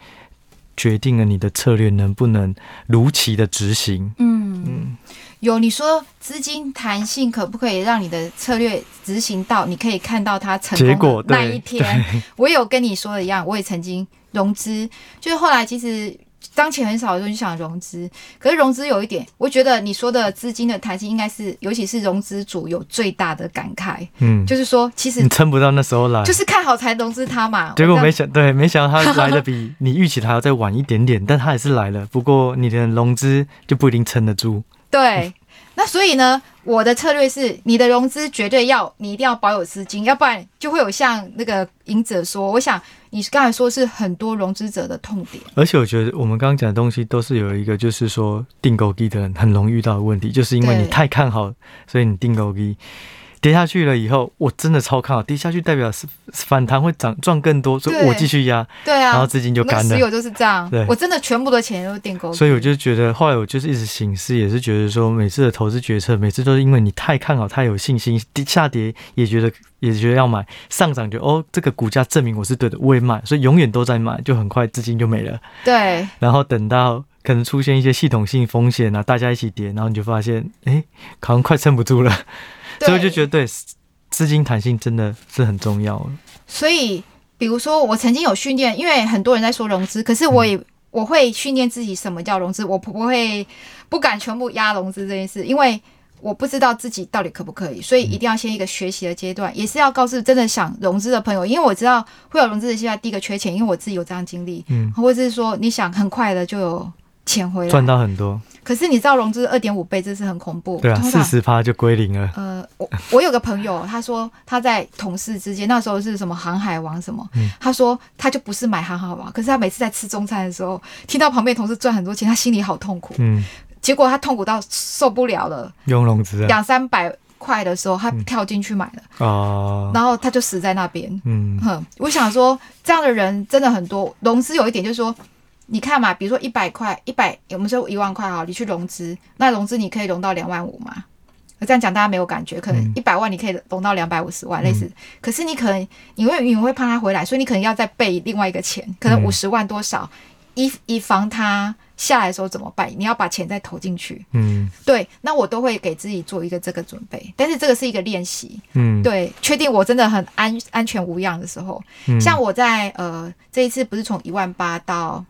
决定了你的策略能不能如期的执行。嗯嗯。有你说资金弹性可不可以让你的策略执行到你可以看到它成功的那一天？我有跟你说的一样，我也曾经融资，就是后来其实当钱很少的时候就想融资，可是融资有一点，我觉得你说的资金的弹性应该是，尤其是融资组有最大的感慨，嗯，就是说其实你撑不到那时候来，就是看好才融资它嘛，结果没想对，没想到它来的比你预期的还要再晚一点点，但它还是来了，不过你的融资就不一定撑得住。对，那所以呢，我的策略是，你的融资绝对要，你一定要保有资金，要不然就会有像那个赢者说，我想你刚才说是很多融资者的痛点。而且我觉得我们刚刚讲的东西都是有一个，就是说订购低的人很容易遇到的问题，就是因为你太看好，所以你订购机。跌下去了以后，我真的超看好。跌下去代表是反弹会涨赚更多，所以我继续压。对啊，然后资金就干了。持有就是这样。对，我真的全部的钱都订购。所以我就觉得，后来我就是一直醒思，也是觉得说，每次的投资决策，每次都是因为你太看好，太有信心。跌下跌也觉得也觉得要买，上涨就哦，这个股价证明我是对的，我也买。所以永远都在买，就很快资金就没了。对。然后等到可能出现一些系统性风险啊，大家一起跌，然后你就发现，哎，好像快撑不住了。所以我就觉得，对资金弹性真的是很重要。所以，比如说，我曾经有训练，因为很多人在说融资，可是我也、嗯、我会训练自己什么叫融资，我不会不敢全部压融资这件事，因为我不知道自己到底可不可以，所以一定要先一个学习的阶段，也是要告诉真的想融资的朋友，因为我知道会有融资的现在第一个缺钱，因为我自己有这样经历，嗯，或者是说你想很快的就有钱回来，赚到很多。可是你知道融资二点五倍，这是很恐怖。对啊，四十趴就归零了。呃，我我有个朋友，他说他在同事之间，那时候是什么航海王什么，嗯、他说他就不是买航海王，可是他每次在吃中餐的时候，听到旁边同事赚很多钱，他心里好痛苦。嗯，结果他痛苦到受不了了，用融资两三百块的时候，他跳进去买了。哦、嗯，然后他就死在那边。嗯哼，我想说这样的人真的很多。融资有一点就是说。你看嘛，比如说一百块，一百，我们说一万块哈，你去融资，那融资你可以融到两万五嘛？这样讲大家没有感觉，可能一百万你可以融到两百五十万，嗯，类似。可是你可能你会你会怕他回来，所以你可能要再备另外一个钱，可能五十万多少，以以防他下来的时候怎么办？你要把钱再投进去。嗯，对，那我都会给自己做一个这个准备，但是这个是一个练习。嗯，对，确定我真的很安安全无恙的时候，嗯，像我在呃这一次不是从一万八到。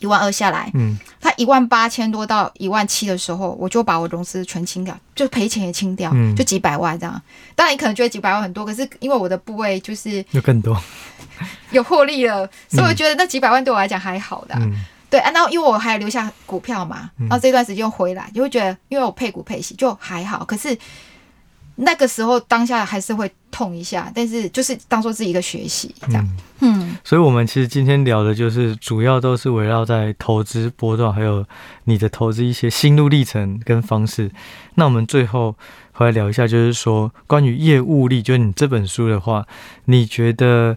一万二下来，嗯，他一万八千多到一万七的时候，我就把我融资全清掉，就赔钱也清掉，嗯，就几百万这样。当然你可能觉得几百万很多，可是因为我的部位就是有更多，有获利了，所以我觉得那几百万对我来讲还好的，嗯，对啊。然后因为我还有留下股票嘛，然后这段时间回来，就会觉得因为我配股配息就还好，可是。那个时候当下还是会痛一下，但是就是当做自己一个学习这样。嗯，所以，我们其实今天聊的就是主要都是围绕在投资波段，还有你的投资一些心路历程跟方式。那我们最后回来聊一下，就是说关于业务力，就是你这本书的话，你觉得，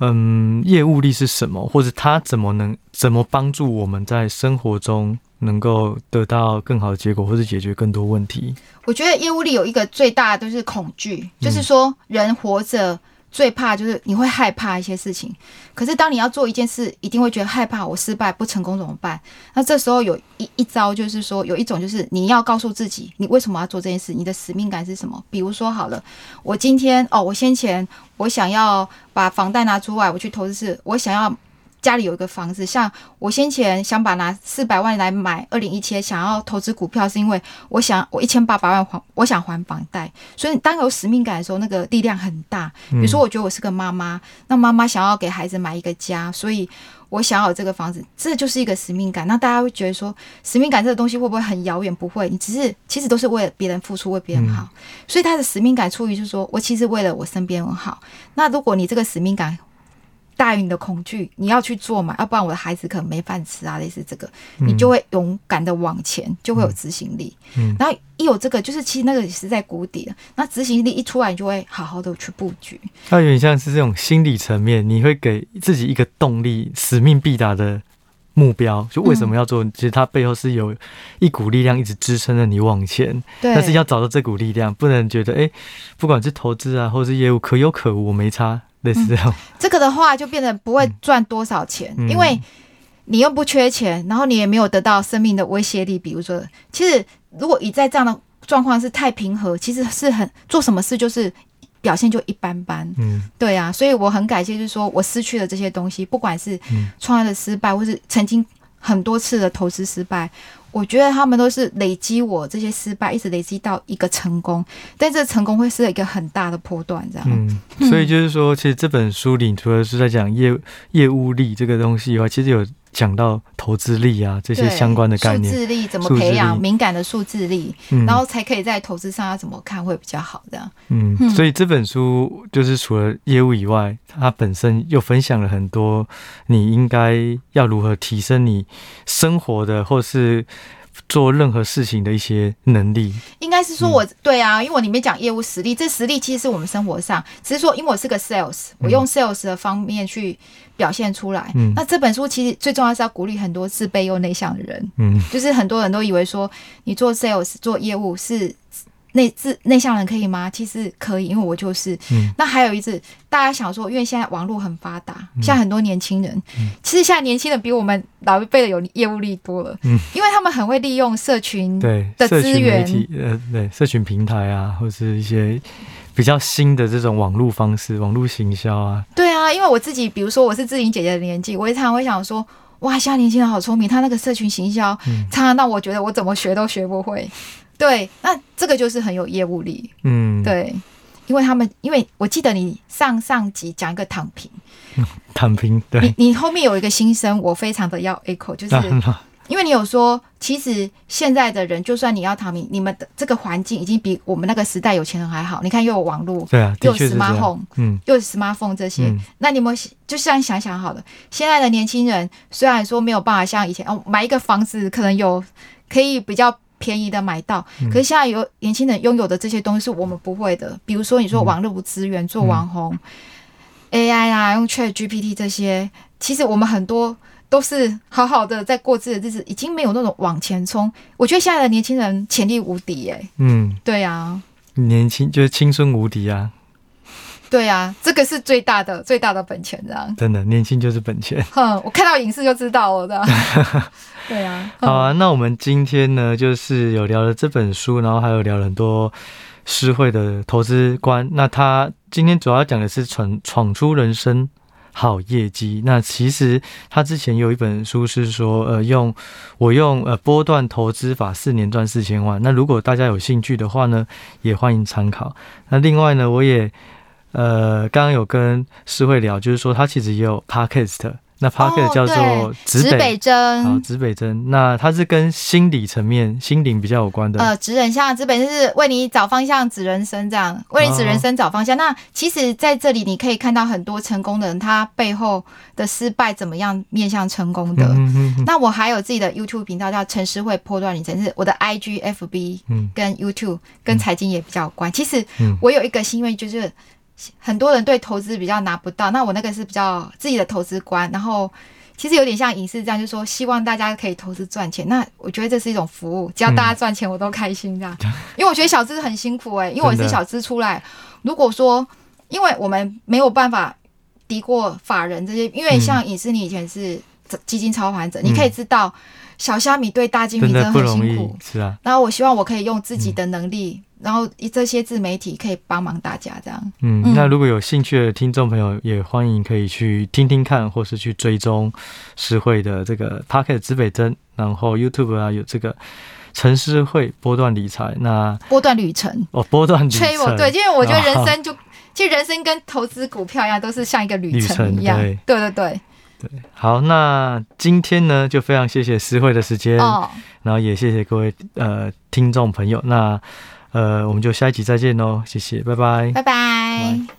嗯，业务力是什么，或者它怎么能怎么帮助我们在生活中能够得到更好的结果，或者解决更多问题？我觉得业务力有一个最大的就是恐惧，就是说人活着。最怕就是你会害怕一些事情，可是当你要做一件事，一定会觉得害怕，我失败不成功怎么办？那这时候有一一招，就是说有一种就是你要告诉自己，你为什么要做这件事，你的使命感是什么？比如说好了，我今天哦，我先前我想要把房贷拿出来，我去投资是，我想要。家里有一个房子，像我先前想把拿四百万来买二零一七，想要投资股票，是因为我想我一千八百万还，我想还房贷。所以当有使命感的时候，那个力量很大。比如说，我觉得我是个妈妈，那妈妈想要给孩子买一个家，所以我想要有这个房子，这就是一个使命感。那大家会觉得说，使命感这个东西会不会很遥远？不会，你只是其实都是为了别人付出，为别人好。所以他的使命感出于就是说我其实为了我身边人好。那如果你这个使命感，大于你的恐惧，你要去做嘛，要不然我的孩子可能没饭吃啊，类似这个，你就会勇敢的往前，就会有执行力。嗯，然后一有这个，就是其实那个也是在谷底的，那执行力一出来，你就会好好的去布局。它有点像是这种心理层面，你会给自己一个动力，使命必达的目标，就为什么要做？其实它背后是有一股力量一直支撑着你往前。对，但是要找到这股力量，不能觉得哎，不管是投资啊，或是业务，可有可无，我没差。嗯、这个的话就变得不会赚多少钱，嗯、因为你又不缺钱，然后你也没有得到生命的威胁力。比如说，其实如果你在这样的状况是太平和，其实是很做什么事就是表现就一般般。嗯，对啊，所以我很感谢，就是说我失去了这些东西，不管是创业的失败，或是曾经很多次的投资失败。我觉得他们都是累积我这些失败，一直累积到一个成功，但这成功会是一个很大的波段，这样。嗯，所以就是说，其实这本书里除了是在讲业业务力这个东西以外，其实有。讲到投资力啊，这些相关的概念，数字力怎么培养敏感的数字力，嗯，然后才可以在投资上要怎么看会比较好这样。嗯，所以这本书就是除了业务以外，它本身又分享了很多你应该要如何提升你生活的或是。做任何事情的一些能力，应该是说我，我、嗯、对啊，因为我里面讲业务实力，这实力其实是我们生活上，只是说，因为我是个 sales，我用 sales 的方面去表现出来。嗯，那这本书其实最重要是要鼓励很多自卑又内向的人。嗯，就是很多人都以为说，你做 sales 做业务是。内自内向人可以吗？其实可以，因为我就是。嗯、那还有一次，大家想说，因为现在网络很发达，嗯、现在很多年轻人，嗯、其实现在年轻人比我们老一辈的有业务力多了。嗯，因为他们很会利用社群对的资源，呃，对社群平台啊，或是一些比较新的这种网络方式、网络行销啊。对啊，因为我自己，比如说我是志玲姐姐的年纪，我也常常会想说，哇，现在年轻人好聪明，他那个社群行销，嗯、常常让我觉得我怎么学都学不会。对，那这个就是很有业务力。嗯，对，因为他们，因为我记得你上上集讲一个躺平，躺平，对，你你后面有一个心声，我非常的要 echo，就是 因为你有说，其实现在的人，就算你要躺平，你们的这个环境已经比我们那个时代有钱人还好。你看，又有网络，对啊，又有 smartphone，嗯，又有 smartphone 这些，嗯、那你们就这样想想好了，现在的年轻人虽然说没有办法像以前哦，买一个房子可能有可以比较。便宜的买到，可是现在有年轻人拥有的这些东西是我们不会的，比如说你说网络资源做网红、AI 啊，用 ChatGPT 这些，其实我们很多都是好好的在过自己的日子，已经没有那种往前冲。我觉得现在的年轻人潜力无敌哎，嗯，对啊，年轻就是青春无敌啊。对啊，这个是最大的最大的本钱，这样真的年轻就是本钱。哼，我看到影视就知道了，的。对啊，好啊，那我们今天呢，就是有聊了这本书，然后还有聊了很多诗慧的投资观。那他今天主要讲的是闯闯出人生好业绩。那其实他之前有一本书是说，呃，用我用呃波段投资法四年赚四千万。那如果大家有兴趣的话呢，也欢迎参考。那另外呢，我也。呃，刚刚有跟诗慧聊，就是说他其实也有 podcast，那 Podcast 叫做指北针，好，指北针。那它是跟心理层面、心灵比较有关的。呃，指人像，指北针是为你找方向、指人生这样，为你指人生找方向。哦、那其实在这里你可以看到很多成功的人，他背后的失败怎么样面向成功的。嗯、哼哼，那我还有自己的 YouTube 频道叫陈诗慧破断旅程，是我的 IG、FB 跟 YouTube、嗯、跟财经也比较有关。其实我有一个心愿就是。很多人对投资比较拿不到，那我那个是比较自己的投资观，然后其实有点像影视这样，就是说希望大家可以投资赚钱。那我觉得这是一种服务，只要大家赚钱，我都开心这样。嗯、因为我觉得小资很辛苦哎、欸，因为我是小资出来。如果说，因为我们没有办法敌过法人这些，因为像影视，你以前是基金操盘者，嗯、你可以知道小虾米对大金鱼真的很辛苦，是啊。然后我希望我可以用自己的能力。嗯然后这些自媒体可以帮忙大家这样。嗯，那如果有兴趣的听众朋友，也欢迎可以去听听看，或是去追踪诗慧的这个 p o c k e t 指北针，然后 YouTube 啊有这个陈诗慧波段理财，那波段旅程哦，波段旅程，对，因为我觉得人生就其实人生跟投资股票一样，都是像一个旅程一样，对，对对对对。好，那今天呢，就非常谢谢诗慧的时间，哦，然后也谢谢各位呃听众朋友，那。呃，我们就下一集再见喽，谢谢，拜拜，拜拜。